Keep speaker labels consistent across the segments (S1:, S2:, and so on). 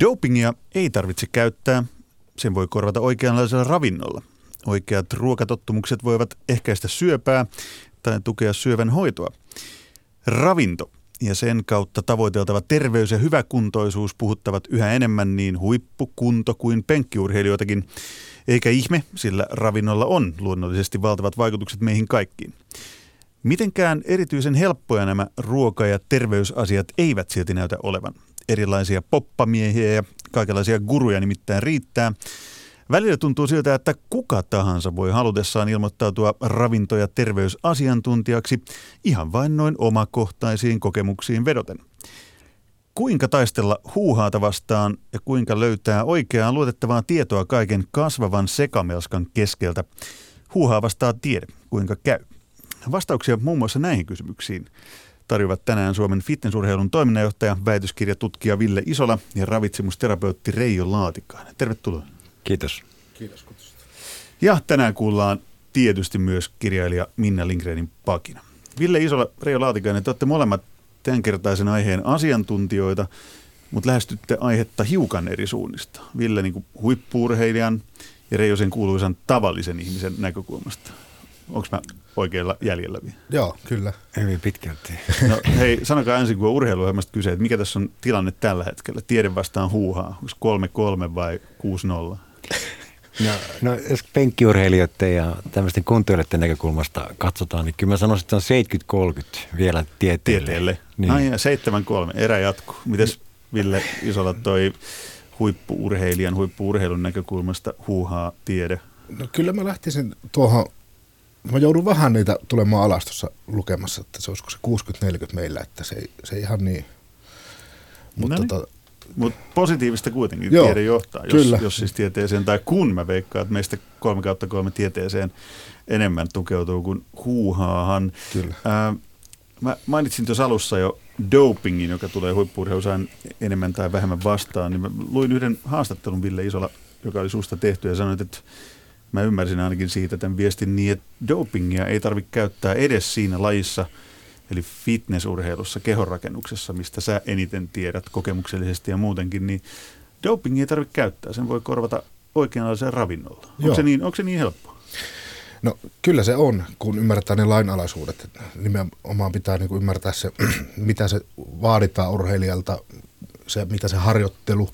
S1: Dopingia ei tarvitse käyttää, sen voi korvata oikeanlaisella ravinnolla. Oikeat ruokatottumukset voivat ehkäistä syöpää tai tukea syövän hoitoa. Ravinto ja sen kautta tavoiteltava terveys ja hyväkuntoisuus puhuttavat yhä enemmän niin huippu, kunto kuin penkkiurheilijoitakin. Eikä ihme, sillä ravinnolla on luonnollisesti valtavat vaikutukset meihin kaikkiin. Mitenkään erityisen helppoja nämä ruoka- ja terveysasiat eivät silti näytä olevan. Erilaisia poppamiehiä ja kaikenlaisia guruja nimittäin riittää. Välillä tuntuu siltä, että kuka tahansa voi halutessaan ilmoittautua ravinto- ja terveysasiantuntijaksi ihan vain noin omakohtaisiin kokemuksiin vedoten. Kuinka taistella huuhaata vastaan ja kuinka löytää oikeaa luotettavaa tietoa kaiken kasvavan sekamelskan keskeltä? Huuhaa vastaa tiede, kuinka käy. Vastauksia muun muassa näihin kysymyksiin tarjoavat tänään Suomen fitnessurheilun toiminnanjohtaja, väitöskirjatutkija Ville Isola ja ravitsemusterapeutti Reijo Laatikainen. Tervetuloa.
S2: Kiitos.
S3: Kiitos kutsusta.
S1: Ja tänään kuullaan tietysti myös kirjailija Minna Lindgrenin pakina. Ville Isola, Reijo Laatikainen, te olette molemmat tämänkertaisen aiheen asiantuntijoita, mutta lähestytte aihetta hiukan eri suunnista. Ville niin huippuurheilijan ja Reijo sen kuuluisan tavallisen ihmisen näkökulmasta. Onko mä oikealla jäljellä vielä?
S3: Joo, kyllä.
S2: Hyvin pitkälti.
S1: No hei, sanokaa ensin, kun on urheiluohjelmasta kyse, että mikä tässä on tilanne tällä hetkellä? Tiede vastaan huuhaa. Onko 3-3 vai 6-0?
S2: No, no jos penkkiurheilijoiden ja tämmöisten kuntoilijoiden näkökulmasta katsotaan, niin kyllä mä sanoisin, että on 70-30 vielä tieteelle.
S1: Tieteelle. Niin. Ai ja 7-3, erä jatkuu. Mites Ville Isola toi huippuurheilijan, huippuurheilun näkökulmasta huuhaa tiede?
S3: No kyllä mä lähtisin tuohon mä joudun vähän niitä tulemaan alas tuossa lukemassa, että se olisiko se 60-40 meillä, että se ei, se ei ihan niin.
S1: Mutta no niin. tota, Mut positiivista kuitenkin Joo, tiede johtaa, jos, kyllä. jos siis tieteeseen, tai kun mä veikkaan, että meistä kolme kautta kolme tieteeseen enemmän tukeutuu kuin huuhaahan.
S3: Kyllä.
S1: Ää, mä mainitsin tuossa alussa jo dopingin, joka tulee huippuurheilusaan enemmän tai vähemmän vastaan, niin mä luin yhden haastattelun Ville Isola, joka oli susta tehty ja sanoit, että mä ymmärsin ainakin siitä tämän viestin niin, että dopingia ei tarvitse käyttää edes siinä lajissa, eli fitnessurheilussa, kehonrakennuksessa, mistä sä eniten tiedät kokemuksellisesti ja muutenkin, niin dopingia ei tarvitse käyttää. Sen voi korvata oikeanlaisella ravinnolla. Onko se, niin, onko se niin helppoa?
S3: No kyllä se on, kun ymmärtää ne lainalaisuudet. Nimenomaan pitää niin kuin ymmärtää se, mitä se vaaditaan urheilijalta, se, mitä se harjoittelu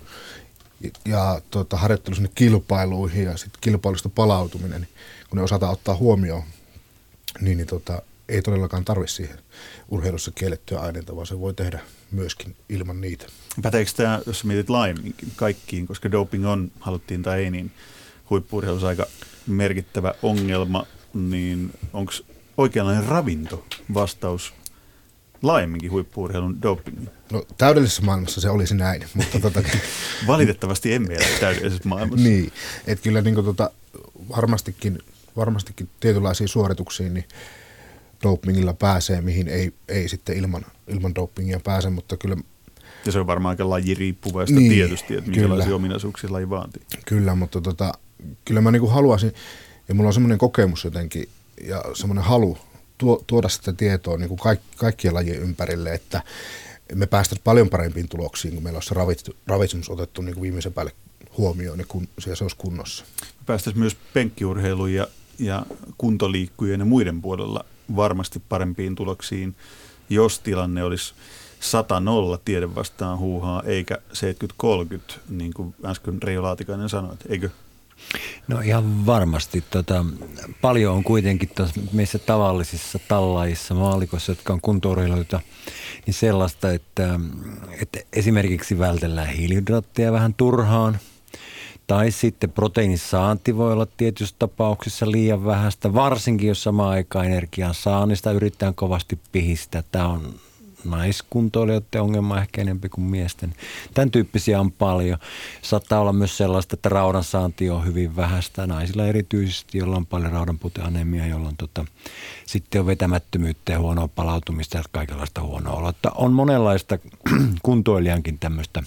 S3: ja tuota, harjoittelu sinne kilpailuihin ja sitten kilpailusta palautuminen, niin kun ne osataan ottaa huomioon, niin, niin tota, ei todellakaan tarvitse siihen urheilussa kiellettyä aineita, vaan se voi tehdä myöskin ilman niitä.
S1: Päteekö tämä, jos mietit laajemminkin kaikkiin, koska doping on, haluttiin tai ei, niin huippuurheilussa aika merkittävä ongelma, niin onko oikeanlainen ravinto vastaus laajemminkin huippuurheilun dopingiin?
S3: No täydellisessä maailmassa se olisi näin, mutta tota...
S1: Valitettavasti emme elä täydellisessä maailmassa.
S3: niin, että kyllä niin kuin tota, varmastikin, varmastikin tietynlaisiin suorituksiin niin dopingilla pääsee, mihin ei, ei sitten ilman, ilman dopingia pääse, mutta kyllä
S1: ja se on varmaan aika lajiriippuvaista niin, tietysti, että minkälaisia kyllä. ominaisuuksia laji vaatii.
S3: Kyllä, mutta tota, kyllä mä niinku haluaisin, ja mulla on semmoinen kokemus jotenkin, ja semmoinen halu tuoda sitä tietoa niin kuin kaik, kaikkien lajien ympärille, että me päästäisiin paljon parempiin tuloksiin, kun meillä olisi ravitsemus otettu niin kuin viimeisen päälle huomioon, niin kun se olisi kunnossa.
S1: Päästäisiin myös penkkiurheiluun ja, ja kuntoliikkujen ja muiden puolella varmasti parempiin tuloksiin, jos tilanne olisi 100-0 tiede vastaan huuhaa, eikä 70-30, niin kuin äsken Reijo Laatikainen sanoi, eikö?
S2: No ihan varmasti. Tota, paljon on kuitenkin meissä tavallisissa tallajissa, maalikossa, jotka on kuntourheilijoita, niin sellaista, että, että esimerkiksi vältellään hiilihydraatteja vähän turhaan. Tai sitten proteiinisaanti voi olla tietyissä tapauksissa liian vähäistä, varsinkin jos samaan aikaan energian saannista yritetään kovasti pihistää. Tämä on naiskuntoilijoiden ongelma ehkä enemmän kuin miesten. Tämän tyyppisiä on paljon. Saattaa olla myös sellaista, että raudan saanti on hyvin vähäistä. Naisilla erityisesti, joilla on paljon raudanputeanemia, jolloin tota, sitten on vetämättömyyttä ja huonoa palautumista ja kaikenlaista huonoa oloa. On monenlaista kuntoilijankin tämmöistä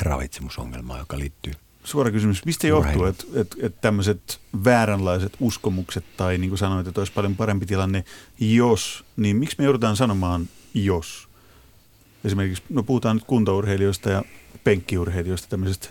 S2: ravitsemusongelmaa, joka liittyy
S1: Suora kysymys. Mistä johtuu, että et, et tämmöiset vääränlaiset uskomukset tai niin kuin sanoit, että olisi paljon parempi tilanne, jos, niin miksi me joudutaan sanomaan jos? esimerkiksi, no puhutaan nyt kuntourheilijoista ja penkkiurheilijoista, tämmöisestä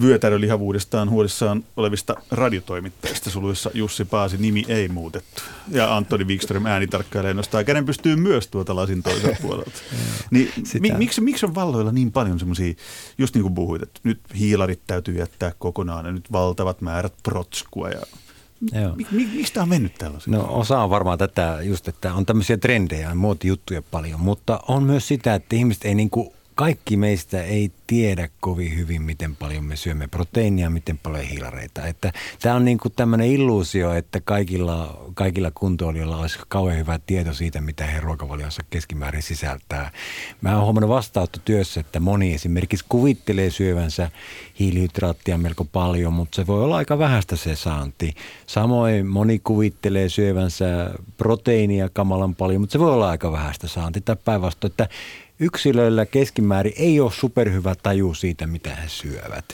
S1: vyötärölihavuudestaan huolissaan olevista radiotoimittajista, suluissa Jussi Paasi nimi ei muutettu. Ja Antoni Wikström äänitarkkailee nostaa käden pystyy myös tuota lasin toiselta puolelta. niin, mi, miksi, miksi on valloilla niin paljon semmoisia, just niin kuin puhuit, että nyt hiilarit täytyy jättää kokonaan ja nyt valtavat määrät protskua ja Joo. Mi, mi, mistä on mennyt tällaisia?
S2: No osa on varmaan tätä just, että on tämmöisiä trendejä ja muotijuttuja paljon, mutta on myös sitä, että ihmiset ei niinku kaikki meistä ei tiedä kovin hyvin, miten paljon me syömme proteiinia, miten paljon hiilareita. Että tämä on niin kuin tämmöinen illuusio, että kaikilla, kaikilla kuntoilijoilla olisi kauhean hyvä tieto siitä, mitä he ruokavaliossa keskimäärin sisältää. Mä oon huomannut vastaanottotyössä, että moni esimerkiksi kuvittelee syövänsä hiilihydraattia melko paljon, mutta se voi olla aika vähäistä se saanti. Samoin moni kuvittelee syövänsä proteiinia kamalan paljon, mutta se voi olla aika vähäistä saanti. Tai päinvastoin, että yksilöillä keskimäärin ei ole superhyvä taju siitä, mitä he syövät.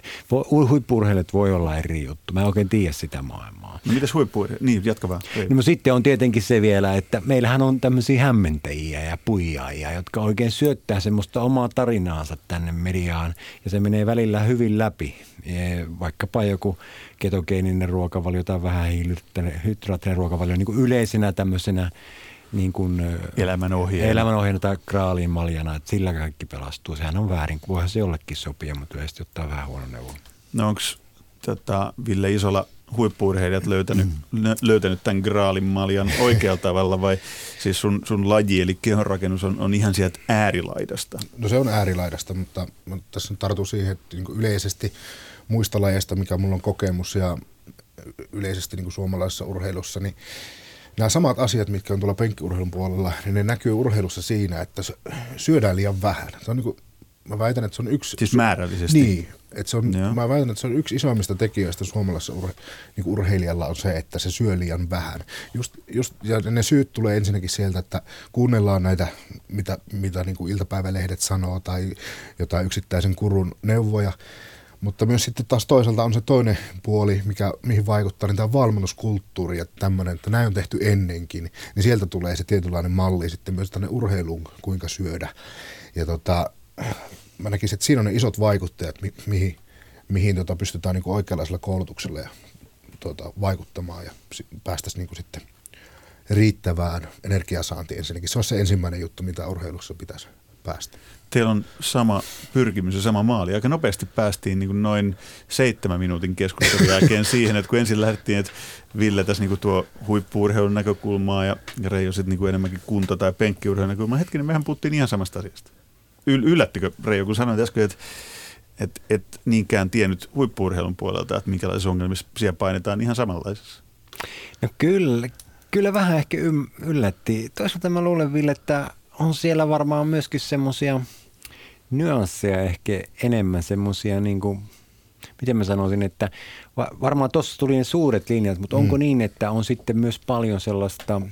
S2: Huippurheilijat voi olla eri juttu. Mä en oikein tiedä sitä maailmaa.
S1: No mitäs huippurheilijat? Niin, jatka vaan.
S2: No, sitten on tietenkin se vielä, että meillähän on tämmöisiä hämmentäjiä ja puijaajia, jotka oikein syöttää semmoista omaa tarinaansa tänne mediaan. Ja se menee välillä hyvin läpi. Vaikkapa joku ketogeeninen ruokavalio tai vähän hiilihydraattinen ruokavalio niin kuin yleisenä tämmöisenä niin kuin,
S1: elämänohjeena.
S2: elämänohjeena tai kraaliin maljana, että sillä kaikki pelastuu. Sehän on väärin, voihan se jollekin sopia, mutta yleisesti ottaa vähän huono neuvo.
S1: No onko tota, Ville Isola huippuurheilijat löytänyt, mm. löytänyt tämän graalin maljan oikealla tavalla vai siis sun, sun laji eli kehonrakennus on, on ihan sieltä äärilaidasta?
S3: No se on äärilaidasta, mutta tässä tartun siihen, että niin yleisesti muista lajeista, mikä mulla on kokemus ja yleisesti niin kuin suomalaisessa urheilussa, niin nämä samat asiat, mitkä on tuolla penkkiurheilun puolella, niin ne näkyy urheilussa siinä, että syödään liian vähän. Se on niin kuin, mä väitän, että se on yksi...
S1: Siis määrällisesti?
S3: Niin. Että se on, mä väitän, että se on yksi isoimmista tekijöistä suomalaisessa urhe, niin kuin urheilijalla on se, että se syö liian vähän. Just, just, ja ne syyt tulee ensinnäkin sieltä, että kuunnellaan näitä, mitä, mitä niin kuin iltapäivälehdet sanoo tai jotain yksittäisen kurun neuvoja. Mutta myös sitten taas toisaalta on se toinen puoli, mikä, mihin vaikuttaa, niin tämä valmennuskulttuuri ja tämmöinen, että näin on tehty ennenkin, niin sieltä tulee se tietynlainen malli sitten myös tänne urheiluun, kuinka syödä. Ja tota, mä näkisin, että siinä on ne isot vaikuttajat, mi- mihin, mihin tota pystytään niin oikeanlaisella koulutuksella ja, tota, vaikuttamaan ja päästäisiin niin sitten riittävään energiasaantiin ensinnäkin. Se on se ensimmäinen juttu, mitä urheilussa pitäisi päästä
S1: teillä on sama pyrkimys ja sama maali. Aika nopeasti päästiin niin kuin noin seitsemän minuutin keskustelun jälkeen siihen, että kun ensin lähdettiin, että Ville tässä niin kuin tuo huippuurheilun näkökulmaa ja Reijo sitten niin kuin enemmänkin kunto- tai penkkiurheilun näkökulmaa. Hetkinen, mehän puhuttiin ihan samasta asiasta. Yl- yllättikö Reijo, kun sanoit äsken, että et, et niinkään tiennyt huippuurheilun puolelta, että minkälaisissa ongelmissa siellä painetaan ihan samanlaisessa?
S2: No kyllä, kyllä vähän ehkä yllätti. Toisaalta mä luulen, Ville, että on siellä varmaan myöskin semmoisia nyansseja ehkä enemmän, semmoisia niin kuin, miten mä sanoisin, että varmaan tuossa tuli ne suuret linjat, mutta mm. onko niin, että on sitten myös paljon sellaista,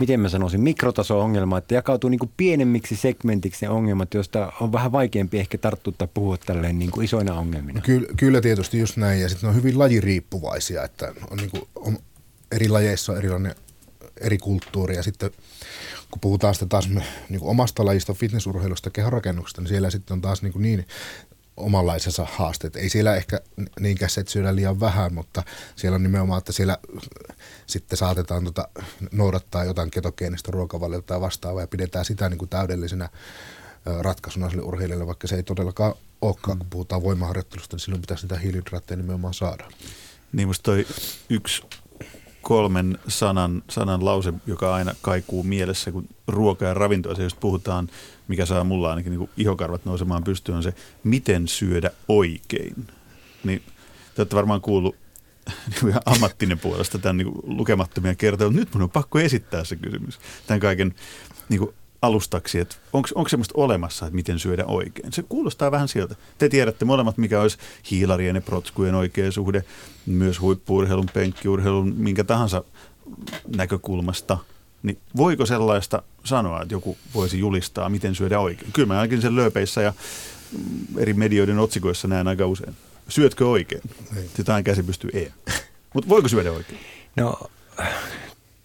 S2: miten mä sanoisin, mikrotaso-ongelmaa, että jakautuu niin pienemmiksi segmentiksi ne ongelmat, joista on vähän vaikeampi ehkä tarttua tai puhua tälleen niin kuin isoina ongelmina.
S3: Kyllä, kyllä tietysti just näin, ja sitten ne on hyvin lajiriippuvaisia, että on, niin kuin, on eri lajeissa on erilainen eri kulttuuri, ja sitten kun puhutaan sitten taas niin kuin omasta lajista, fitnessurheilusta, kehonrakennuksesta, niin siellä sitten on taas niin, kuin niin omanlaisensa haasteet. Ei siellä ehkä niinkään se, että syödään liian vähän, mutta siellä on nimenomaan, että siellä sitten saatetaan tota, noudattaa jotain ketogeenistä ruokavaliota tai vastaavaa ja pidetään sitä niin kuin täydellisenä ratkaisuna sille urheilijalle, vaikka se ei todellakaan olekaan, kun puhutaan voimaharjoittelusta, niin silloin pitäisi sitä hiilihydraatteja nimenomaan saada.
S1: Niin musta toi yksi kolmen sanan, sanan lause, joka aina kaikuu mielessä, kun ruoka- ja ravintoasioista puhutaan, mikä saa mulla ainakin niin ihokarvat nousemaan pystyyn, on se, miten syödä oikein. Niin te olette varmaan kuullut niin ihan ammattinen puolesta tämän niin lukemattomia kertoja, mutta nyt mun on pakko esittää se kysymys. Tämän kaiken niin kuin alustaksi, että onko semmoista olemassa, että miten syödä oikein. Se kuulostaa vähän siltä. Te tiedätte molemmat, mikä olisi hiilarien ja protskujen oikea suhde, myös huippuurheilun, penkkiurheilun, minkä tahansa näkökulmasta. Niin voiko sellaista sanoa, että joku voisi julistaa, miten syödä oikein? Kyllä mä ainakin sen lööpeissä ja eri medioiden otsikoissa näen aika usein. Syötkö oikein? Ei. Jotain käsi pystyy ei. Mutta voiko syödä oikein?
S2: No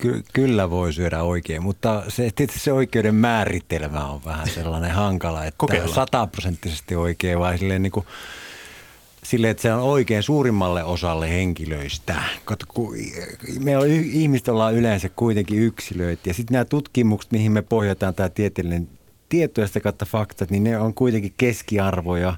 S2: Ky- kyllä voi syödä oikein, mutta se, tietysti se oikeuden määritelmä on vähän sellainen hankala, että sataprosenttisesti oikein vai silleen niin kuin silleen, että se on oikein suurimmalle osalle henkilöistä. Kun me on, ihmiset ollaan yleensä kuitenkin yksilöitä ja sitten nämä tutkimukset, mihin me pohjataan tämä tieteellinen tieto ja sitä kautta faktat, niin ne on kuitenkin keskiarvoja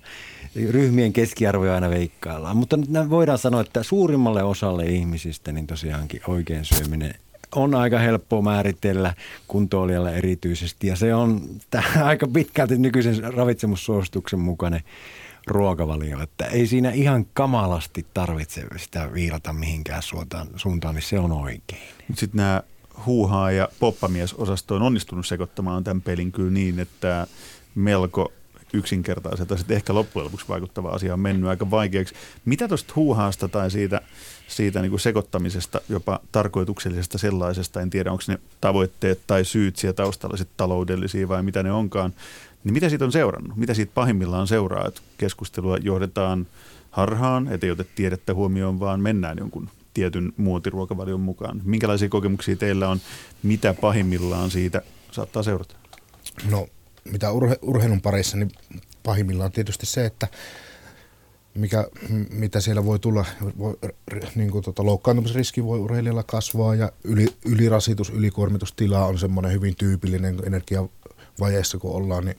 S2: ryhmien keskiarvoja aina veikkaillaan. Mutta voidaan sanoa, että suurimmalle osalle ihmisistä niin tosiaankin oikein syöminen on aika helppo määritellä kuntoilijalle erityisesti. Ja se on aika pitkälti nykyisen ravitsemussuosituksen mukainen ruokavalio. Että ei siinä ihan kamalasti tarvitse sitä viilata mihinkään suuntaan, suuntaan niin se on oikein.
S1: Sitten nämä huuhaa ja poppamiesosasto on onnistunut sekoittamaan tämän pelin kyllä niin, että melko yksinkertaiselta. Sitten ehkä loppujen lopuksi vaikuttava asia on mennyt aika vaikeaksi. Mitä tuosta huuhaasta tai siitä, siitä niin kuin sekoittamisesta, jopa tarkoituksellisesta sellaisesta, en tiedä onko ne tavoitteet tai syyt siellä taustalla sitten taloudellisia vai mitä ne onkaan, niin mitä siitä on seurannut? Mitä siitä pahimmillaan seuraa, että keskustelua johdetaan harhaan, ettei ota tiedettä huomioon, vaan mennään jonkun tietyn muotiruokavalion mukaan. Minkälaisia kokemuksia teillä on, mitä pahimmillaan siitä saattaa seurata?
S3: No mitä urhe, urheilun parissa, niin pahimmillaan tietysti se, että mikä, mitä siellä voi tulla, voi, niin kuin tota, loukkaantumisriski voi urheilijalla kasvaa ja yli, ylirasitus, ylikuormitustila on semmoinen hyvin tyypillinen energiavajeessa, kun ollaan, niin,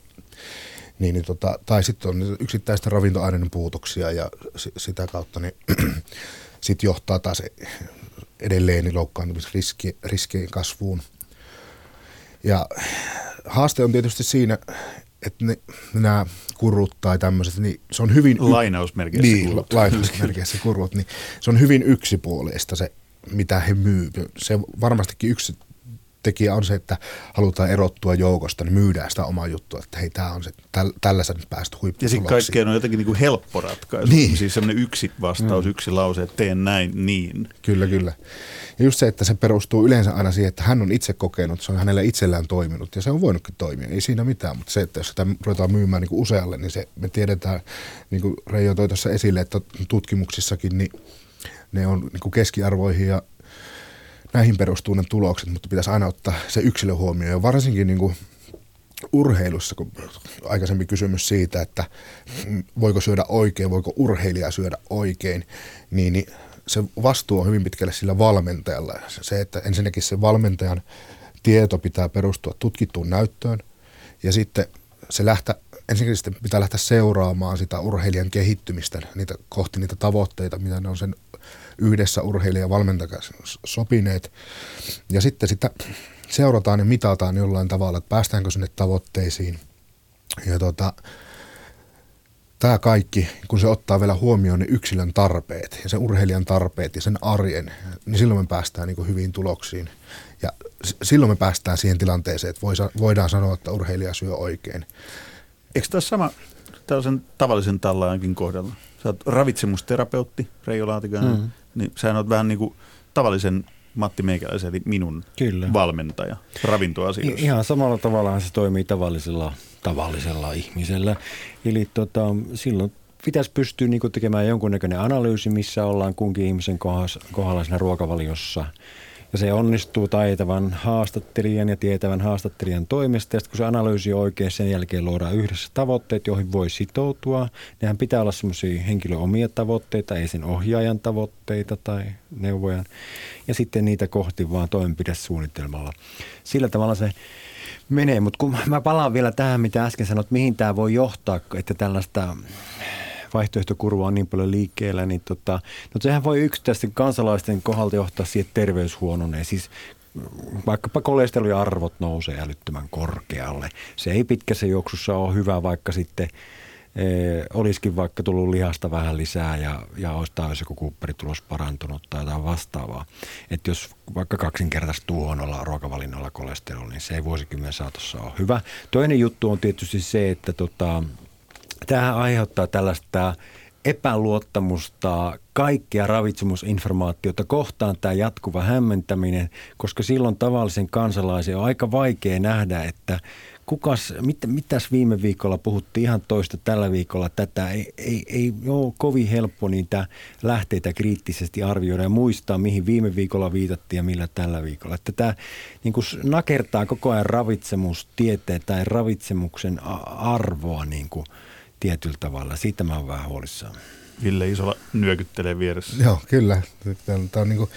S3: niin, niin tota, tai sitten on yksittäisten ravintoaineiden puutoksia ja s- sitä kautta niin sitten johtaa taas edelleen niin loukkaantumisriskien kasvuun. Ja haaste on tietysti siinä, että ne, nämä kurut tai tämmöiset, niin se on hyvin...
S1: Lainausmerkeissä
S3: niin, kurut. lainausmerkeissä kurut, niin se on hyvin yksipuolista se, mitä he myy. Se varmastikin yksi tekijä on se, että halutaan erottua joukosta, niin myydään sitä omaa juttua, että hei, tämä on se, täl, tällä sä nyt päästä
S1: Ja sitten kaikkeen on jotenkin niin kuin helppo ratkaisu. Niin. Siis semmoinen yksi vastaus, mm. yksi lause, että teen näin, niin.
S3: Kyllä, kyllä. Ja just se, että se perustuu yleensä aina siihen, että hän on itse kokenut, se on hänellä itsellään toiminut ja se on voinutkin toimia, ei siinä mitään. Mutta se, että jos sitä ruvetaan myymään niin kuin usealle, niin se, me tiedetään, niin kuin Reijo toi tuossa esille, että tutkimuksissakin niin ne on niin kuin keskiarvoihin ja näihin perustuu ne tulokset, mutta pitäisi aina ottaa se yksilö huomioon. Ja varsinkin niin kuin urheilussa, kun aikaisemmin kysymys siitä, että voiko syödä oikein, voiko urheilija syödä oikein, niin, niin se vastuu on hyvin pitkälle sillä valmentajalla. Se, että ensinnäkin se valmentajan tieto pitää perustua tutkittuun näyttöön ja sitten se lähtä, ensinnäkin pitää lähteä seuraamaan sitä urheilijan kehittymistä niitä, kohti niitä tavoitteita, mitä ne on sen yhdessä urheilija valmentajan sopineet. Ja sitten sitä seurataan ja mitataan jollain tavalla, että päästäänkö sinne tavoitteisiin. Ja tota, tämä kaikki, kun se ottaa vielä huomioon ne yksilön tarpeet ja sen urheilijan tarpeet ja sen arjen, niin silloin me päästään niin hyviin tuloksiin. Ja silloin me päästään siihen tilanteeseen, että voidaan sanoa, että urheilija syö oikein.
S1: Eikö tämä sama tällaisen tavallisen tallaajankin kohdalla? Sä oot ravitsemusterapeutti, Reijo Laatikainen, mm. niin sä oot vähän niin kuin tavallisen Matti Meikäläisen, eli minun Kyllä. valmentaja ravintoasioissa.
S2: Ihan samalla tavalla se toimii tavallisella, tavallisella ihmisellä. Eli tota, silloin pitäisi pystyä niin tekemään jonkunnäköinen analyysi, missä ollaan kunkin ihmisen kohdalla siinä ruokavaliossa – ja se onnistuu taitavan haastattelijan ja tietävän haastattelijan toimesta. Ja sitten kun se analyysi on oikein, sen jälkeen luodaan yhdessä tavoitteet, joihin voi sitoutua. Nehän pitää olla semmoisia henkilön omia tavoitteita, ei sen ohjaajan tavoitteita tai neuvojan. Ja sitten niitä kohti vaan toimenpidesuunnitelmalla. Sillä tavalla se menee, mutta kun mä palaan vielä tähän, mitä äsken sanoit, mihin tämä voi johtaa, että tällaista vaihtoehtokurva on niin paljon liikkeellä, niin tota, no sehän voi yksittäisten kansalaisten kohdalta johtaa siihen terveyshuononeen. Siis vaikkapa kolesteroliarvot nousee älyttömän korkealle. Se ei pitkässä juoksussa ole hyvä, vaikka sitten e, olisikin vaikka tullut lihasta vähän lisää ja, ja olisi taas joku kuupperitulos parantunut tai jotain vastaavaa. Että jos vaikka kaksinkertaistuu huonolla ruokavalinnolla kolesterol, niin se ei vuosikymmen saatossa ole hyvä. Toinen juttu on tietysti se, että tota, Tämähän aiheuttaa tällaista epäluottamusta kaikkea ravitsemusinformaatiota kohtaan tämä jatkuva hämmentäminen, koska silloin tavallisen kansalaisen on aika vaikea nähdä, että kukas, mit, mitäs viime viikolla puhuttiin ihan toista tällä viikolla tätä. Ei, ei, ei ole kovin helppo niitä lähteitä kriittisesti arvioida ja muistaa, mihin viime viikolla viitattiin ja millä tällä viikolla. Että tämä niin kuin nakertaa koko ajan ravitsemustieteen tai ravitsemuksen arvoa niin kuin tietyllä tavalla. Siitä mä oon vähän huolissaan.
S1: Ville Isola nyökyttelee vieressä.
S3: Joo, kyllä. Tämä on niin kuin,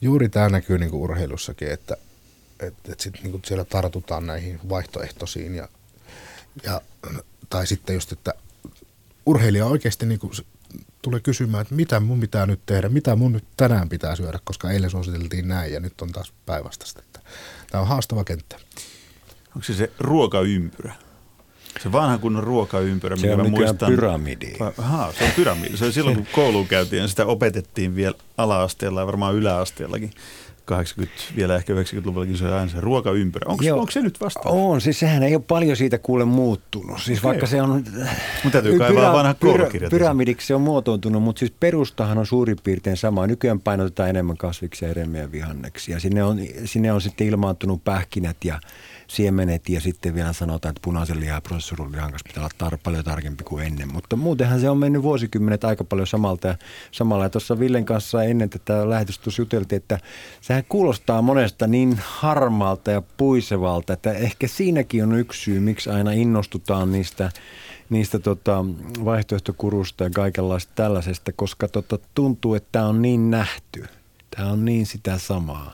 S3: juuri tämä näkyy niin kuin urheilussakin, että että et sitten niinku siellä tartutaan näihin vaihtoehtoisiin ja, ja tai sitten just, että urheilija oikeasti niinku tulee kysymään, että mitä mun pitää nyt tehdä, mitä mun nyt tänään pitää syödä, koska eilen suositeltiin näin ja nyt on taas päinvastaista. Tämä on haastava kenttä.
S1: Onko se se ruokaympyrä? Se vanha kunnon ruokaympyrä,
S2: se on
S1: mä
S2: muistan. pyramidi.
S1: Aha, se on pyramidi. Se on silloin, kun kouluun käytiin ja sitä opetettiin vielä ala-asteella ja varmaan yläasteellakin. 80, vielä ehkä 90-luvullakin se aina se ruokaympyrä. Onko, onko se nyt vasta?
S2: On, siis sehän ei ole paljon siitä kuule muuttunut. Siis okay. vaikka se on...
S1: Mutta täytyy kaivaa vanha koulukirja.
S2: Pyramidiksi se on muotoontunut, mutta siis perustahan on suurin piirtein sama. Nykyään painotetaan enemmän kasviksia, enemmän ja vihanneksia. Sinne on, sinne on sitten ilmaantunut pähkinät ja siemenet ja sitten vielä sanotaan, että punaisen lihan ja prosessoidun lihan kanssa pitää olla tar- paljon tarkempi kuin ennen. Mutta muutenhan se on mennyt vuosikymmenet aika paljon samalta ja samalla. Ja tuossa Villen kanssa ennen tätä lähetystä juteltiin, että sehän kuulostaa monesta niin harmaalta ja puisevalta, että ehkä siinäkin on yksi syy, miksi aina innostutaan niistä niistä tota, vaihtoehtokurusta ja kaikenlaista tällaisesta, koska tota, tuntuu, että tämä on niin nähty. Tämä on niin sitä samaa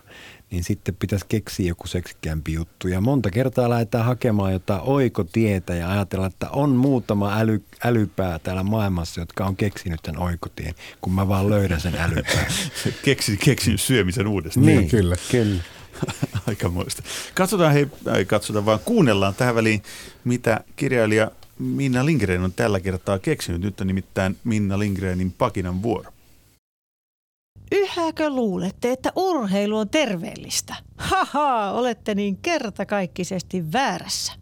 S2: niin sitten pitäisi keksiä joku seksikämpi juttu. Ja monta kertaa lähdetään hakemaan jotain oikotietä ja ajatella, että on muutama äly, älypää täällä maailmassa, jotka on keksinyt tämän oikotien, kun mä vaan löydän sen älypää.
S1: keksin, keksin syömisen uudestaan.
S2: Niin, kyllä. kyllä.
S1: muista. Katsotaan, hei, ei katsota, vaan kuunnellaan tähän väliin, mitä kirjailija Minna Lindgren on tällä kertaa keksinyt. Nyt on nimittäin Minna Lindgrenin pakinan vuoro.
S4: Yhäkö luulette, että urheilu on terveellistä? Haha, olette niin kertakaikkisesti väärässä.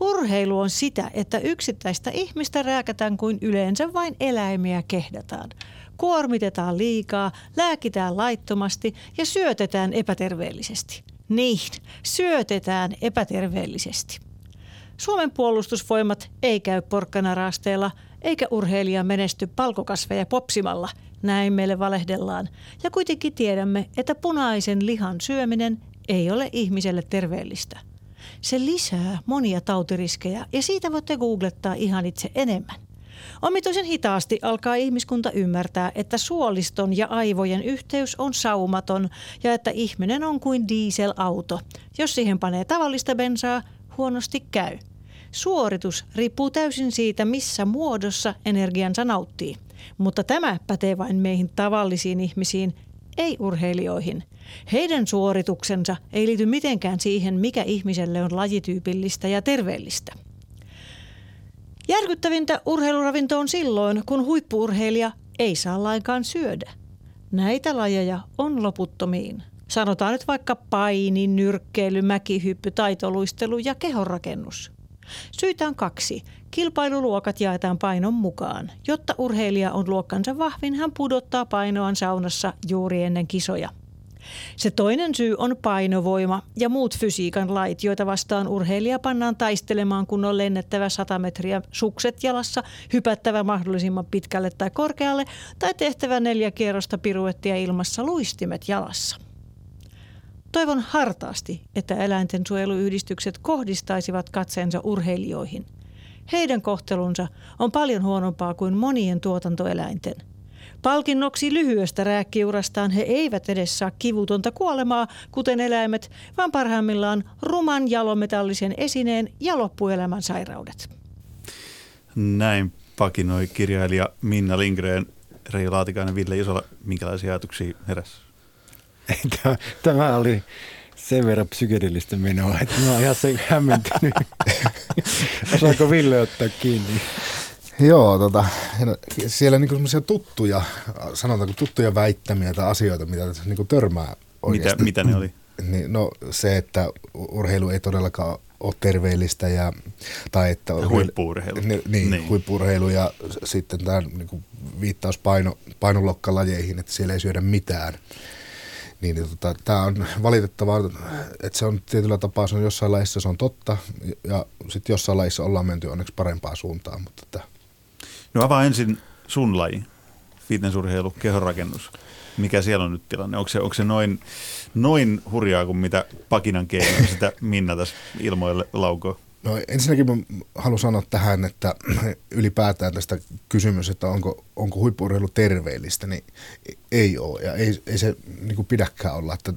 S4: Urheilu on sitä, että yksittäistä ihmistä rääkätään kuin yleensä vain eläimiä kehdataan. Kuormitetaan liikaa, lääkitään laittomasti ja syötetään epäterveellisesti. Niin, syötetään epäterveellisesti. Suomen puolustusvoimat ei käy porkkanarasteella, eikä urheilija menesty palkokasveja popsimalla – näin meille valehdellaan. Ja kuitenkin tiedämme, että punaisen lihan syöminen ei ole ihmiselle terveellistä. Se lisää monia tautiriskejä ja siitä voitte googlettaa ihan itse enemmän. Omituisen hitaasti alkaa ihmiskunta ymmärtää, että suoliston ja aivojen yhteys on saumaton ja että ihminen on kuin dieselauto. Jos siihen panee tavallista bensaa, huonosti käy. Suoritus riippuu täysin siitä, missä muodossa energiansa nauttii – mutta tämä pätee vain meihin tavallisiin ihmisiin, ei urheilijoihin. Heidän suorituksensa ei liity mitenkään siihen, mikä ihmiselle on lajityypillistä ja terveellistä. Järkyttävintä urheiluravinto on silloin, kun huippuurheilija ei saa lainkaan syödä. Näitä lajeja on loputtomiin. Sanotaan nyt vaikka paini, nyrkkeily, mäkihyppy, taitoluistelu ja kehonrakennus. Syitä on kaksi. Kilpailuluokat jaetaan painon mukaan. Jotta urheilija on luokkansa vahvin, hän pudottaa painoaan saunassa juuri ennen kisoja. Se toinen syy on painovoima ja muut fysiikan lait, joita vastaan urheilija pannaan taistelemaan, kun on lennettävä 100 metriä sukset jalassa, hypättävä mahdollisimman pitkälle tai korkealle tai tehtävä neljä kierrosta piruettia ilmassa luistimet jalassa. Toivon hartaasti, että eläintensuojeluyhdistykset kohdistaisivat katseensa urheilijoihin. Heidän kohtelunsa on paljon huonompaa kuin monien tuotantoeläinten. Palkinnoksi lyhyestä rääkkiurastaan he eivät edes saa kivutonta kuolemaa, kuten eläimet, vaan parhaimmillaan ruman jalometallisen esineen ja loppuelämän sairaudet.
S1: Näin pakinoi kirjailija Minna Lindgren, Reijo Laatikainen, Ville Isola. Minkälaisia ajatuksia heräsi?
S2: Tämä oli sen verran psykedelistä menoa, että mä oon ihan sen hämmentynyt. Osaako Ville ottaa kiinni?
S3: Joo, tota, siellä niinku semmoisia tuttuja, sanotaanko tuttuja väittämiä tai asioita, mitä niinku törmää
S1: oikeasti. Mitä, mitä ne oli?
S3: Niin, no se, että urheilu ei todellakaan ole terveellistä ja, tai että
S1: huippuurheilu.
S3: Niin, niin, huippuurheilu ja sitten tämä niin viittaus paino, painulokkalajeihin, että siellä ei syödä mitään Niin, niin tota, tämä on valitettavaa, että se on tietyllä tapaa, se on jossain lajissa se on totta, ja sitten jossain lajissa ollaan menty onneksi parempaan suuntaan. Mutta että.
S1: No avaa ensin sun laji, fitnessurheilu, kehonrakennus. Mikä siellä on nyt tilanne? Onko se, onko se noin, noin hurjaa kuin mitä pakinan keinoin sitä Minna tässä ilmoille laukoo?
S3: No ensinnäkin mä haluan sanoa tähän, että ylipäätään tästä kysymys, että onko, onko huippuurheilu terveellistä, niin ei ole. Ja ei, ei se niin pidäkään olla. Että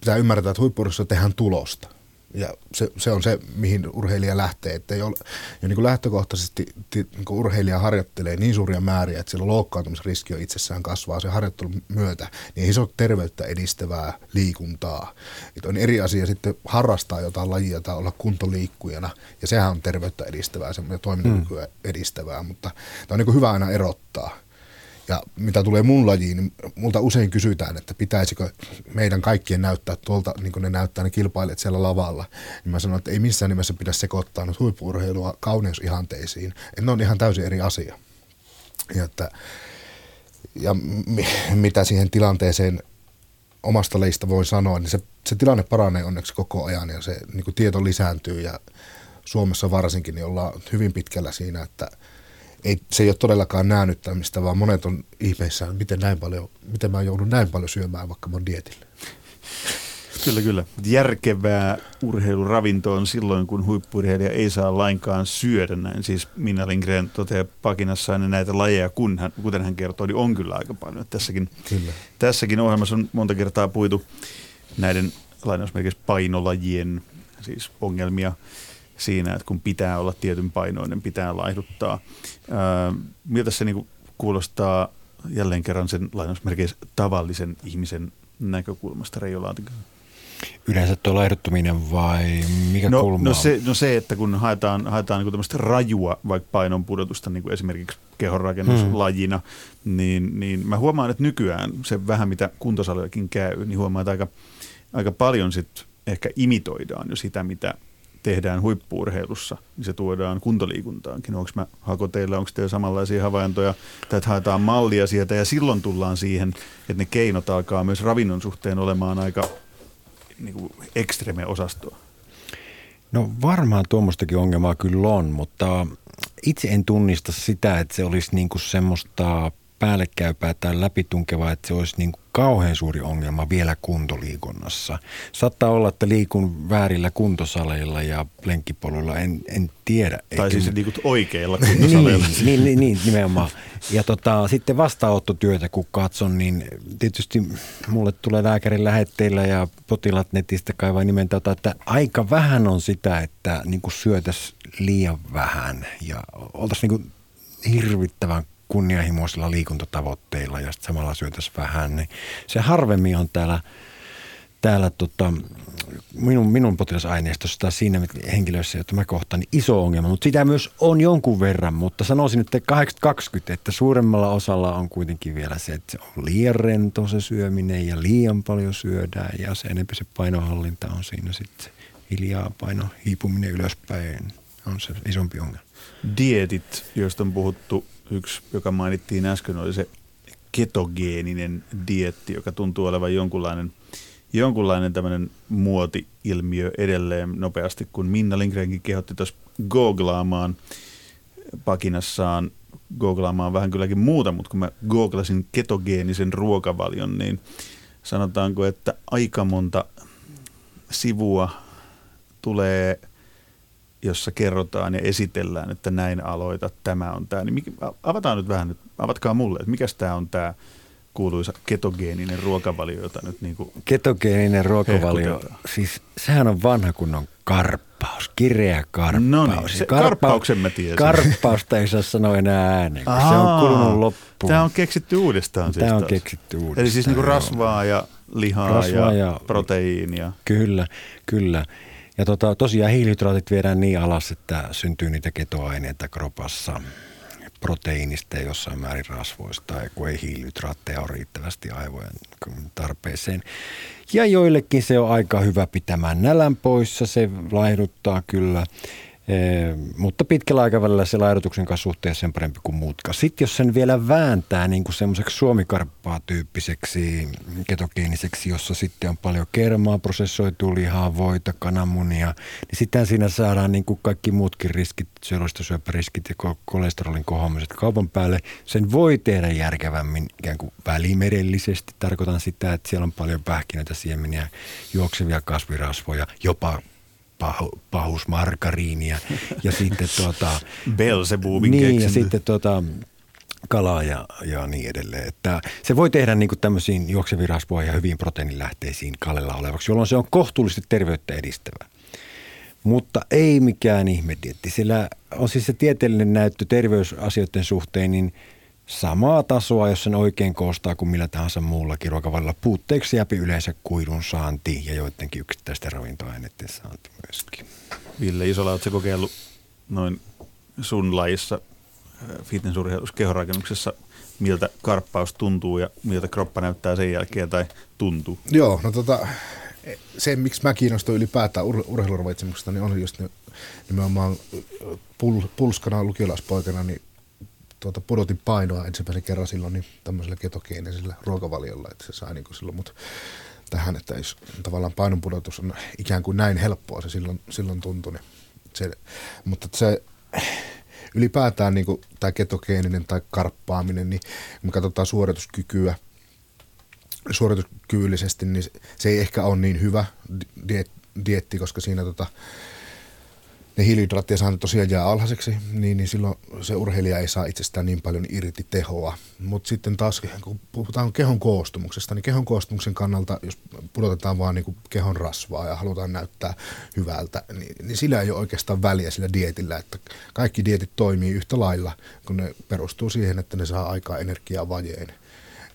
S3: pitää ymmärtää, että huippuurheilussa tehdään tulosta. Ja se, se on se, mihin urheilija lähtee. Että ei ole, ja niin kuin lähtökohtaisesti niin kuin urheilija harjoittelee niin suuria määriä, että sillä loukkaantumisriski on itsessään kasvaa sen harjoittelun myötä, niin ei se ole terveyttä edistävää liikuntaa. Että on eri asia sitten harrastaa jotain lajia tai olla kuntoliikkujana, ja sehän on terveyttä edistävää ja toimintakykyä mm. edistävää, mutta tämä on niin kuin hyvä aina erottaa. Ja mitä tulee mun lajiin, niin multa usein kysytään, että pitäisikö meidän kaikkien näyttää tuolta, niin kuin ne näyttää ne kilpailijat siellä lavalla. Niin mä sanon, että ei missään nimessä pidä sekoittaa nyt huippuurheilua kauneusihanteisiin. Että ne on ihan täysin eri asia. Ja, että, ja mitä siihen tilanteeseen omasta leista voi sanoa, niin se, se tilanne paranee onneksi koko ajan ja se niin kuin tieto lisääntyy ja Suomessa varsinkin niin ollaan hyvin pitkällä siinä, että – ei, se ei ole todellakaan näännyttämistä, vaan monet on ihmeissään, miten, näin paljon, miten mä joudun näin paljon syömään vaikka mun dietille.
S1: Kyllä, kyllä. Järkevää urheiluravinto on silloin, kun huippurheilija ei saa lainkaan syödä näin. Siis Minna Lindgren toteaa pakinassa aina näitä lajeja, kun hän, kuten hän kertoo, niin on kyllä aika paljon. Tässäkin, kyllä. tässäkin ohjelmassa on monta kertaa puitu näiden lainausmerkeissä painolajien siis ongelmia siinä, että kun pitää olla tietyn painoinen, pitää laihduttaa. Ää, miltä se niin kuulostaa jälleen kerran sen lainausmerkeissä tavallisen ihmisen näkökulmasta, Reijo Laatikko?
S2: Yleensä tuo laihduttuminen vai mikä
S1: no,
S2: kulma
S1: no se, no se, että kun haetaan, haetaan niin tämmöistä rajua vaikka painon pudotusta niin kuin esimerkiksi kehonrakennuslajina, hmm. niin, niin mä huomaan, että nykyään se vähän mitä kuntosalillakin käy, niin huomaan, että aika, aika paljon sit ehkä imitoidaan jo sitä, mitä tehdään huippuurheilussa, niin se tuodaan kuntoliikuntaankin. Onko mä, hako teillä, onko teillä samanlaisia havaintoja, tai että haetaan mallia sieltä, ja silloin tullaan siihen, että ne keinot alkaa myös ravinnon suhteen olemaan aika niin kuin ekstreme-osastoa.
S2: No varmaan tuommoistakin ongelmaa kyllä on, mutta itse en tunnista sitä, että se olisi niin kuin semmoista päällekkäypää tai läpitunkevaa, että se olisi niin kuin kauhean suuri ongelma vielä kuntoliikunnassa. Saattaa olla, että liikun väärillä kuntosaleilla ja lenkkipoluilla, en, en tiedä.
S1: Tai siis liikut oikeilla kuntosaleilla.
S2: niin, niin, niin, niin, nimenomaan. Ja tota, sitten vastaanottotyötä kun katson, niin tietysti mulle tulee lääkärin lähetteillä ja potilaat netistä kaivaa nimen että aika vähän on sitä, että niin syötäisiin liian vähän ja oltaisiin niin hirvittävän kunnianhimoisilla liikuntatavoitteilla ja sitten samalla syötäisiin vähän, niin se harvemmin on täällä, täällä tota, minun, minun potilasaineistossa tai siinä henkilöissä, joita mä kohtaan, niin iso ongelma. Mutta sitä myös on jonkun verran, mutta sanoisin nyt 820, että suuremmalla osalla on kuitenkin vielä se, että se on liian rento se syöminen ja liian paljon syödään ja se enemmän se painohallinta on siinä sitten hiljaa paino hiipuminen ylöspäin on se isompi ongelma.
S1: Dietit, joista on puhuttu Yksi, joka mainittiin äsken, oli se ketogeeninen dietti, joka tuntuu olevan jonkunlainen, jonkunlainen tämmöinen muoti-ilmiö edelleen nopeasti, kun Minna Lindgrenkin kehotti tuossa googlaamaan pakinassaan, googlaamaan vähän kylläkin muuta, mutta kun mä googlasin ketogeenisen ruokavalion, niin sanotaanko, että aika monta sivua tulee – jossa kerrotaan ja esitellään, että näin aloita, tämä on tämä. Niin avataan nyt vähän, avatkaa mulle, että mikä tämä on tämä kuuluisa ketogeeninen ruokavalio, jota nyt niin kuin
S2: Ketogeeninen ruokavalio, siis sehän on vanha kunnon karppaus, kireä karppaus.
S1: No niin, se karppa- karppauksen mä tiesin.
S2: Karppausta ei saa sanoa enää ääneen, kun se on kulunut loppuun.
S1: Tämä on keksitty uudestaan siis
S2: Tämä on
S1: taas.
S2: keksitty uudestaan.
S1: Eli siis niin kuin rasvaa ja lihaa rasvaa ja, ja proteiinia.
S2: Kyllä, kyllä. Ja tota, tosiaan hiilihydraatit viedään niin alas, että syntyy niitä ketoaineita kropassa proteiinista ja jossain määrin rasvoista, kun ei hiilihydraatteja ole riittävästi aivojen tarpeeseen. Ja joillekin se on aika hyvä pitämään nälän poissa, se laihduttaa kyllä. Mutta pitkällä aikavälillä se laidotuksen kanssa suhteessa sen parempi kuin muutkaan. Sitten jos sen vielä vääntää niin kuin semmoiseksi suomikarppaa tyyppiseksi ketogeeniseksi, jossa sitten on paljon kermaa, prosessoitu lihaa, voita, kananmunia, niin sitten siinä saadaan niin kuin kaikki muutkin riskit, syöpäriskit ja kolesterolin kohoamiset kaupan päälle. Sen voi tehdä järkevämmin ikään kuin välimerellisesti. Tarkoitan sitä, että siellä on paljon pähkinöitä, siemeniä, juoksevia kasvirasvoja, jopa pahu, pahusmargariinia ja sitten tuota,
S1: Belzebubin
S2: niin, ja sitten tuota, kalaa ja, ja niin edelleen. Että se voi tehdä niin tämmöisiin juokseviin rasvoihin ja hyviin proteiinilähteisiin kallella olevaksi, jolloin se on kohtuullisesti terveyttä edistävä. Mutta ei mikään ihmedietti, sillä on siis se tieteellinen näyttö terveysasioiden suhteen, niin – samaa tasoa, jos sen oikein koostaa kuin millä tahansa muullakin ruokavallilla. Puutteeksi jääpi yleensä kuidun saanti ja joidenkin yksittäisten ravintoaineiden saanti myöskin.
S1: Ville Isola, oletko kokeillut noin sun lajissa äh, fitnessurheilussa, kehorakennuksessa, miltä karppaus tuntuu ja miltä kroppa näyttää sen jälkeen tai tuntuu?
S3: Joo, no tota, se miksi mä kiinnostuin ylipäätään ur- urheiluravitsemuksesta, niin on just ne, nimenomaan pul- pulskana lukiolaispoikana, niin tuota, pudotin painoa ensimmäisen kerran silloin niin tämmöisellä ketogeenisellä ruokavaliolla, että se sai niin kuin silloin mut tähän, että jos tavallaan painonpudotus on ikään kuin näin helppoa, se silloin, silloin tuntui. Niin se, mutta se ylipäätään niin kuin, tämä ketogeeninen tai karppaaminen, niin kun me katsotaan suorituskykyä, suorituskyvyllisesti, niin se ei ehkä ole niin hyvä dietti, koska siinä tota, ne hiilihydraattien saanti tosiaan jää alhaiseksi, niin, niin silloin se urheilija ei saa itsestään niin paljon irti tehoa. Mutta sitten taas, kun puhutaan kehon koostumuksesta, niin kehon koostumuksen kannalta, jos pudotetaan vaan niin kehon rasvaa ja halutaan näyttää hyvältä, niin, niin sillä ei ole oikeastaan väliä sillä dietillä, että kaikki dietit toimii yhtä lailla, kun ne perustuu siihen, että ne saa aikaa energiaa vajeen.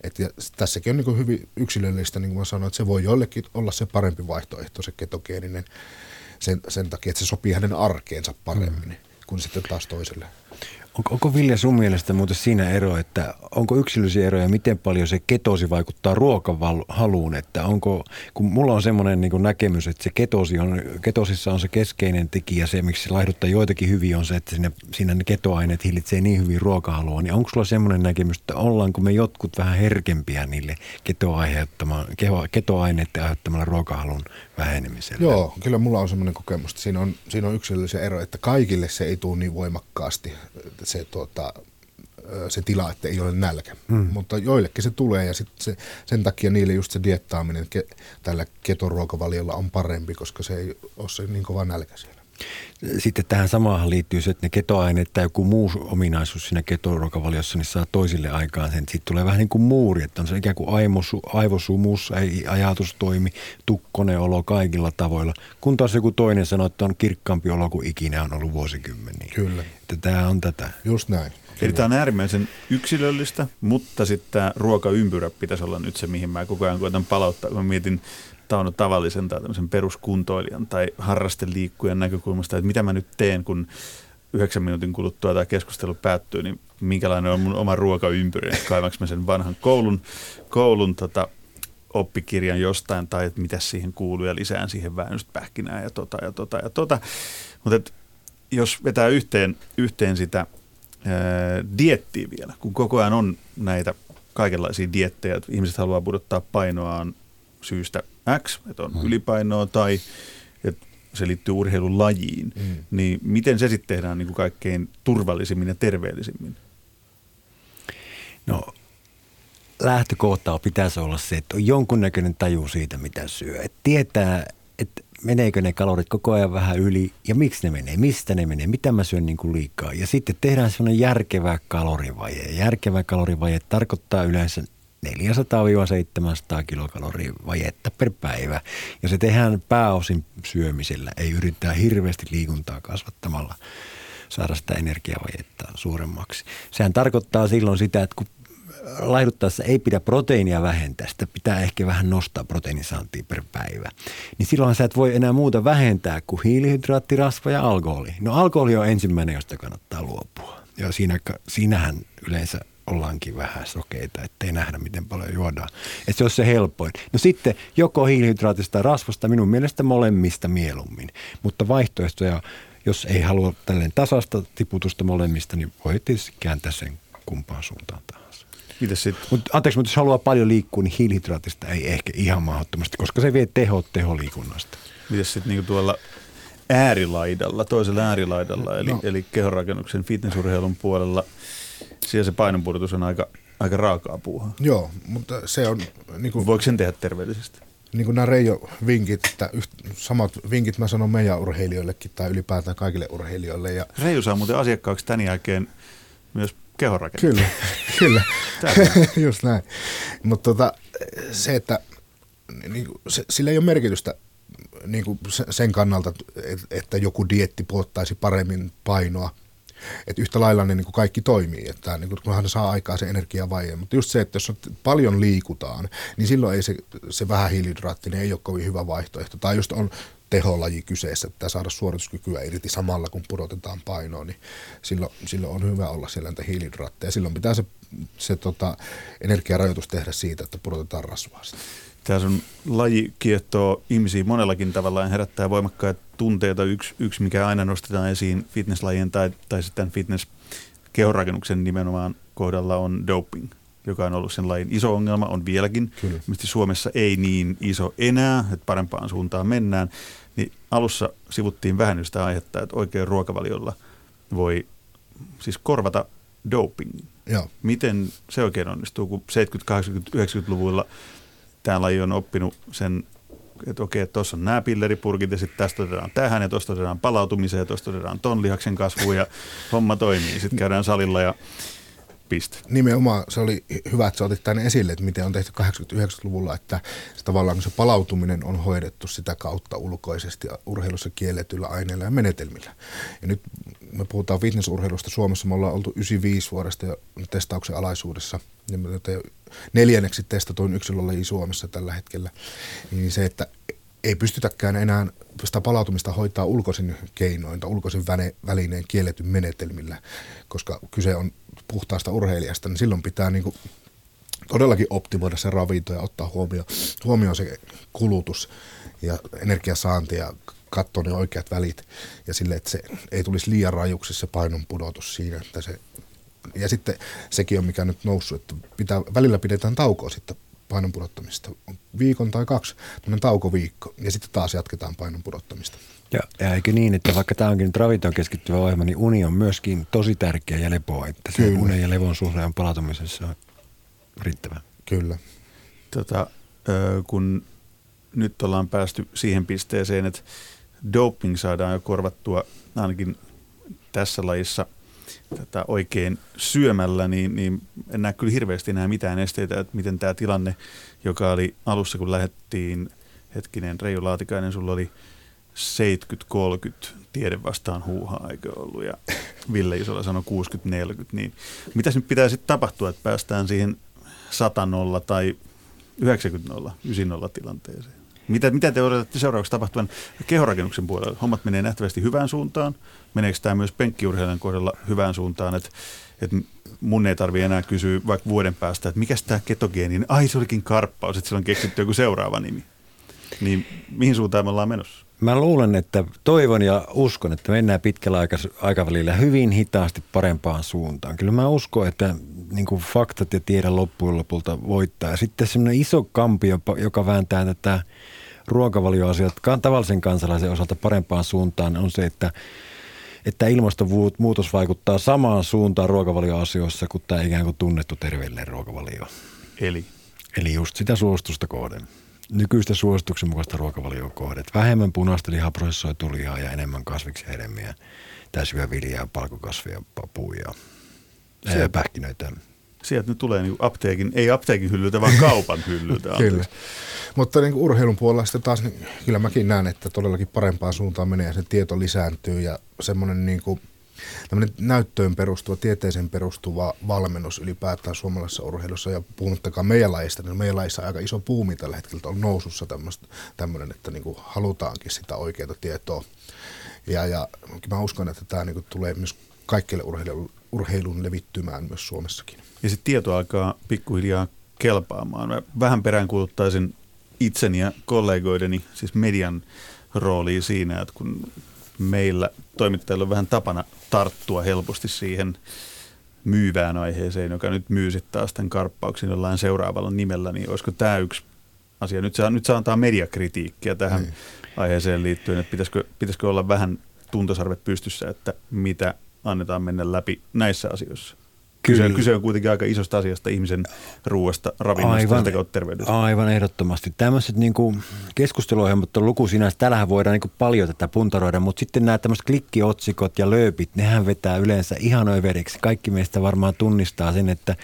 S3: Et ja tässäkin on niin hyvin yksilöllistä, niin kuin mä sanoin, että se voi jollekin olla se parempi vaihtoehto, se ketogeeninen sen, sen takia, että se sopii hänen arkeensa paremmin mm. kuin sitten taas toiselle.
S2: Onko, onko Vilja sun mielestä muuten siinä ero, että onko yksilöllisiä eroja, miten paljon se ketosi vaikuttaa ruokahaluun, että onko, kun mulla on semmoinen niin näkemys, että se ketosi on, ketosissa on se keskeinen tekijä, se miksi se laihduttaa joitakin hyvin on se, että siinä, siinä ne ketoaineet hillitsee niin hyvin ruokahalua, niin onko sulla semmoinen näkemys, että ollaanko me jotkut vähän herkempiä niille ketoaineiden aiheuttamalla ruokahalun vähenemiselle?
S3: Joo, kyllä mulla on semmoinen kokemus, että siinä on, siinä on yksilöllisiä eroja, että kaikille se ei tule niin voimakkaasti se, tuota, se tila, että ei ole nälkä. Mm. Mutta joillekin se tulee ja sit se, sen takia niille just se diettaaminen ke, tällä ketoruokavaliolla on parempi, koska se ei ole se niin kova nälkä siellä.
S2: Sitten tähän samaan liittyy se, että ne ketoaineet tai joku muu ominaisuus siinä ketoruokavaliossa niin saa toisille aikaan sen. Sitten tulee vähän niin kuin muuri, että on se ikään kuin aivosu, aivosumus, ei ajatustoimi, tukkonen olo kaikilla tavoilla. Kun taas joku toinen sanoo, että on kirkkaampi olo kuin ikinä on ollut vuosikymmeniä.
S3: Kyllä.
S2: Että tämä on tätä.
S3: Just näin.
S1: Eli tämä on äärimmäisen yksilöllistä, mutta sitten tämä ruokaympyrä pitäisi olla nyt se, mihin mä koko ajan koitan palauttaa, kun mä mietin Tauno tavallisen tai tämmöisen peruskuntoilijan tai harrasteliikkujan näkökulmasta, että mitä mä nyt teen, kun yhdeksän minuutin kuluttua tämä keskustelu päättyy, niin minkälainen on mun oma ruokaympyrä, kaivaks mä sen vanhan koulun, koulun tota, oppikirjan jostain tai että mitä siihen kuuluu ja lisään siihen vähän just pähkinää ja tota ja tota ja tota. Mutta jos vetää yhteen, yhteen sitä ää, diettiä vielä, kun koko ajan on näitä kaikenlaisia diettejä, että ihmiset haluaa pudottaa painoaan syystä X, että on mm. ylipainoa tai että se liittyy urheilun lajiin, mm. niin miten se sitten tehdään niin kuin kaikkein turvallisimmin ja terveellisimmin?
S2: No lähtökohtaa pitäisi olla se, että on jonkunnäköinen taju siitä, mitä syö. Että tietää, että meneekö ne kalorit koko ajan vähän yli ja miksi ne menee, mistä ne menee, mitä mä syön niin kuin liikaa. Ja sitten tehdään semmoinen järkevä kalorivaje. Järkevä kalorivaje tarkoittaa yleensä 400-700 kilokaloria vajetta per päivä. Ja se tehdään pääosin syömisellä, ei yritetä hirveästi liikuntaa kasvattamalla saada sitä energiavajetta suuremmaksi. Sehän tarkoittaa silloin sitä, että kun laihduttaessa ei pidä proteiinia vähentää, sitä pitää ehkä vähän nostaa proteiinisaantia per päivä. Niin silloin sä et voi enää muuta vähentää kuin hiilihydraatti, rasva ja alkoholi. No alkoholi on ensimmäinen, josta kannattaa luopua. Ja siinä, siinähän yleensä ollaankin vähän sokeita, ettei nähdä, miten paljon juodaan. Että se olisi se helpoin. No sitten joko hiilihydraatista rasvasta, minun mielestä molemmista mieluummin. Mutta vaihtoehtoja jos ei halua tälleen tasasta tiputusta molemmista, niin voi tietysti kääntää sen kumpaan suuntaan tahansa.
S1: Mites sitten?
S2: Mutta anteeksi, mutta jos haluaa paljon liikkua, niin hiilihydraatista ei ehkä ihan mahdottomasti, koska se vie tehot teholiikunnasta.
S1: Mites sitten niinku tuolla äärilaidalla, toisella äärilaidalla, eli, no. eli kehonrakennuksen fitnessurheilun puolella, siellä se painonpudotus on aika, aika raakaa puuhaa.
S3: Joo, mutta se on... Niin kuin,
S1: Voiko sen tehdä terveellisesti?
S3: niin kuin nämä Reijo-vinkit, että yht, samat vinkit mä sanon meidän urheilijoillekin tai ylipäätään kaikille urheilijoille. Ja,
S1: Reijo saa muuten asiakkaaksi tämän jälkeen myös kehonrakennuksen.
S3: kyllä, kyllä. Just näin. Mutta tota, se, että niin se, sillä ei ole merkitystä niin kuin se- sen kannalta, et- että joku dietti puottaisi paremmin painoa. Että yhtä lailla ne niin kuin kaikki toimii, että niin kuin, kunhan ne saa aikaa se energiavaje. Mutta just se, että jos on- paljon liikutaan, niin silloin ei se, se vähän hiilihydraattinen ei ole kovin hyvä vaihtoehto. Tai just on teholaji kyseessä, että saada suorituskykyä irti samalla, kun pudotetaan painoa, niin silloin, silloin on hyvä olla siellä niitä hiilihydraatteja. Silloin pitää se, se tota, energiarajoitus tehdä siitä, että pudotetaan rasvaa. Sitä.
S1: Tämä sun laji kiehtoo ihmisiä monellakin tavalla ja herättää voimakkaita tunteita. Yksi, yksi mikä aina nostetaan esiin fitnesslajien tai, tai sitten fitness kehonrakennuksen nimenomaan kohdalla on doping, joka on ollut sen lajin iso ongelma, on vieläkin.
S3: Kyllä.
S1: Mistä Suomessa ei niin iso enää, että parempaan suuntaan mennään. Niin alussa sivuttiin vähän sitä aihetta, että oikein ruokavaliolla voi siis korvata dopingin.
S3: Joo.
S1: Miten se oikein onnistuu, kun 70-, 80-, 90-luvulla tämä laji on oppinut sen, että okei, tuossa on nämä pilleripurkit ja sitten tästä otetaan tähän ja tuosta otetaan palautumiseen ja tuosta otetaan ton lihaksen kasvuun ja homma toimii. Sitten käydään salilla ja piste.
S3: Nimenomaan se oli hyvä, että sä otit tänne esille, että miten on tehty 80-90-luvulla, että se tavallaan se palautuminen on hoidettu sitä kautta ulkoisesti urheilussa kielletyillä aineilla ja menetelmillä. Ja nyt me puhutaan fitnessurheilusta Suomessa, me ollaan oltu 95 vuodesta jo testauksen alaisuudessa, ja neljänneksi testatuin yksilölaji Suomessa tällä hetkellä, niin se, että ei pystytäkään enää sitä palautumista hoitaa ulkoisin keinoin tai ulkoisin väne, välineen kielletyn menetelmillä, koska kyse on puhtaasta urheilijasta, niin silloin pitää niin kuin todellakin optimoida se ravinto ja ottaa huomioon, huomioon se kulutus ja energiasaanti ja katsoa ne oikeat välit ja sille, että se ei tulisi liian rajuksi se painon pudotus siinä, että se ja sitten sekin on mikä nyt noussut, että pitää, välillä pidetään taukoa sitten painon pudottamista. Viikon tai kaksi, tämmöinen taukoviikko, ja sitten taas jatketaan painon pudottamista.
S2: Ja, ja eikö niin, että vaikka tämä onkin nyt ravintoon keskittyvä ohjelma, niin uni on myöskin tosi tärkeä ja lepo, että se
S3: Kyllä.
S2: unen ja levon suhde on palautumisessa riittävä.
S3: Kyllä.
S1: Tota, kun nyt ollaan päästy siihen pisteeseen, että doping saadaan jo korvattua ainakin tässä lajissa tätä oikein syömällä, niin, niin en näe kyllä hirveästi enää mitään esteitä, että miten tämä tilanne, joka oli alussa, kun lähdettiin, hetkinen, Reijo Laatikainen, sulla oli 70-30 tiede vastaan huuhaa, eikö ollut, ja Ville Isola sanoi 60-40, niin mitä nyt pitää sitten tapahtua, että päästään siihen 100-0 tai 90-0, 90 tilanteeseen? Mitä, mitä te odotatte seuraavaksi tapahtuvan kehorakennuksen puolella? Hommat menee nähtävästi hyvään suuntaan. Meneekö tämä myös penkkiurheilijan kohdalla hyvään suuntaan, että, että mun ei tarvitse enää kysyä vaikka vuoden päästä, että mikä tämä ketogeenin, ai se olikin karppaus, että sillä on keksitty joku seuraava nimi. Niin mihin suuntaan me ollaan menossa?
S2: Mä luulen, että toivon ja uskon, että mennään pitkällä aikavälillä hyvin hitaasti parempaan suuntaan. Kyllä mä uskon, että niin kuin faktat ja tiedä loppujen lopulta voittaa. Sitten semmoinen iso kampi, joka vääntää tätä ruokavalioasiat tavallisen kansalaisen osalta parempaan suuntaan, on se, että että ilmastonmuutos vaikuttaa samaan suuntaan ruokavalioasioissa kuin tämä ikään kuin tunnettu terveellinen ruokavalio.
S1: Eli
S2: Eli just sitä suostusta kohden. Nykyistä suosituksen mukaista ruokavalioa kohden. Että Vähemmän punaista lihaa, prosessoitua lihaa ja enemmän kasviksia, hedelmiä, täysyvää viljaa, palkokasveja, papuja,
S1: Se-
S2: ää, pähkinöitä.
S1: sieltä nyt tulee niin apteekin, ei apteekin hyllyltä, vaan kaupan hyllyltä.
S3: Kyllä. Mutta niin kuin urheilun puolella sitten taas, niin kyllä mäkin näen, että todellakin parempaan suuntaan menee ja se tieto lisääntyy ja semmoinen niin kuin, tämmöinen näyttöön perustuva, tieteeseen perustuva valmennus ylipäätään suomalaisessa urheilussa ja puhumattakaan meidän lajista, niin meidän lajissa aika iso puumi tällä hetkellä on nousussa tämmöinen, että niin halutaankin sitä oikeaa tietoa. Ja, ja mä uskon, että tämä niin tulee myös kaikille urheilun, urheilun levittymään myös Suomessakin.
S1: Ja sitten tieto alkaa pikkuhiljaa kelpaamaan. Mä vähän peräänkuuluttaisin itseni ja kollegoideni, siis median rooliin siinä, että kun meillä toimittajilla on vähän tapana tarttua helposti siihen myyvään aiheeseen, joka nyt myy sitten taas tämän karppauksen jollain seuraavalla nimellä, niin olisiko tämä yksi asia? Nyt saa, nyt saa antaa mediakritiikkiä tähän niin. aiheeseen liittyen, että pitäisikö, pitäisikö olla vähän tuntosarvet pystyssä, että mitä annetaan mennä läpi näissä asioissa? Kyse, kyse on kuitenkin aika isosta asiasta ihmisen ruoasta, ravinnosta
S2: aivan,
S1: ja terveydestä.
S2: Aivan ehdottomasti. Tämmöiset niin keskusteluohjelmat on luku sinänsä. Täällähän voidaan niin paljon tätä puntaroida, mutta sitten nämä tämmöiset klikkiotsikot ja lööpit, nehän vetää yleensä ihan överiksi. Kaikki meistä varmaan tunnistaa sen, että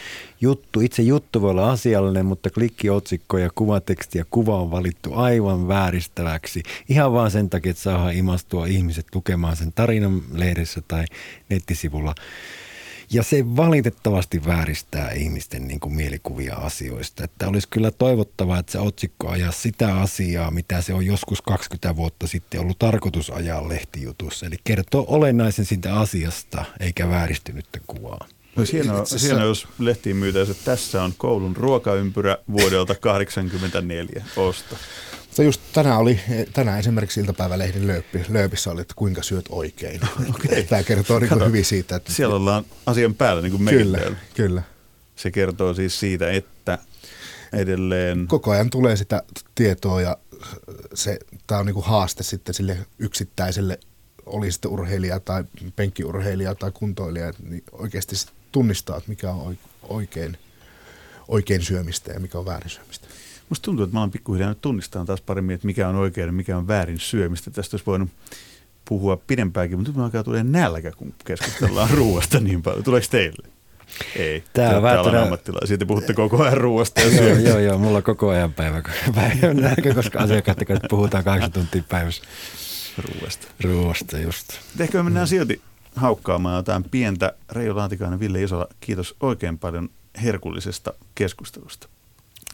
S2: juttu, itse juttu voi olla asiallinen, mutta klikkiotsikko ja kuvateksti ja kuva on valittu aivan vääristäväksi. Ihan vaan sen takia, että saadaan imastua ihmiset lukemaan sen tarinan lehdessä tai nettisivulla. Ja se valitettavasti vääristää ihmisten niin kuin mielikuvia asioista. Että olisi kyllä toivottavaa, että se otsikko ajaa sitä asiaa, mitä se on joskus 20 vuotta sitten ollut tarkoitus ajaa lehtijutussa. Eli kertoo olennaisen siitä asiasta, eikä vääristynyttä kuvaa.
S1: No hienoa, hienoa, jos lehtiin myytäisi, että tässä on koulun ruokaympyrä vuodelta 1984 osta.
S3: Mutta just tänään, oli, tänään esimerkiksi iltapäivälehden lööppi, lööpissä oli, että kuinka syöt oikein. Okay. Tämä kertoo niin Kato, hyvin siitä. Että
S1: siellä ollaan asian päällä niin kuin
S3: Kyllä, kyllä.
S1: Se kertoo siis siitä, että edelleen...
S3: Koko ajan tulee sitä tietoa ja se, tämä on niin kuin haaste sitten sille yksittäiselle, oli sitten urheilija tai penkkiurheilija tai kuntoilija, niin oikeasti tunnistaa, että mikä on oikein, oikein syömistä ja mikä on väärin syömistä.
S1: Musta tuntuu, että mä olen pikkuhiljaa nyt tunnistamaan taas paremmin, että mikä on oikein ja mikä on väärin syömistä. Tästä olisi voinut puhua pidempäänkin, mutta nyt alkaa tulee nälkä, kun keskustellaan ruoasta niin paljon. Tuleeko teille? Ei, Tää on vähän ammattilaisia, te puhutte koko ajan ruoasta ja
S2: joo, joo, joo, mulla on koko ajan päivä, päivä nälkä, koska asiakkaat puhutaan kahdeksan tuntia päivässä.
S1: Ruoasta.
S2: Ruoasta, just.
S1: Ehkä me mennään silti haukkaamaan jotain pientä. Reijo Laatikainen, Ville Isola, kiitos oikein paljon herkullisesta keskustelusta.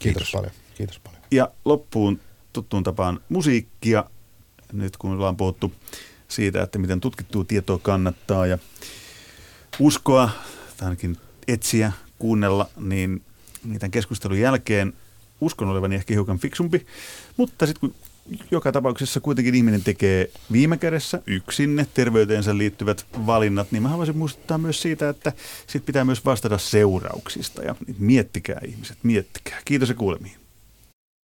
S3: Kiitos, kiitos paljon. Kiitos paljon.
S1: Ja loppuun tuttuun tapaan musiikkia, nyt kun ollaan puhuttu siitä, että miten tutkittua tietoa kannattaa ja uskoa, tai ainakin etsiä, kuunnella, niin, tämän keskustelun jälkeen uskon olevani ehkä hiukan fiksumpi, mutta sitten kun joka tapauksessa kuitenkin ihminen tekee viime kädessä yksin ne terveyteensä liittyvät valinnat, niin mä haluaisin muistuttaa myös siitä, että sit pitää myös vastata seurauksista ja miettikää ihmiset, miettikää. Kiitos ja kuulemiin.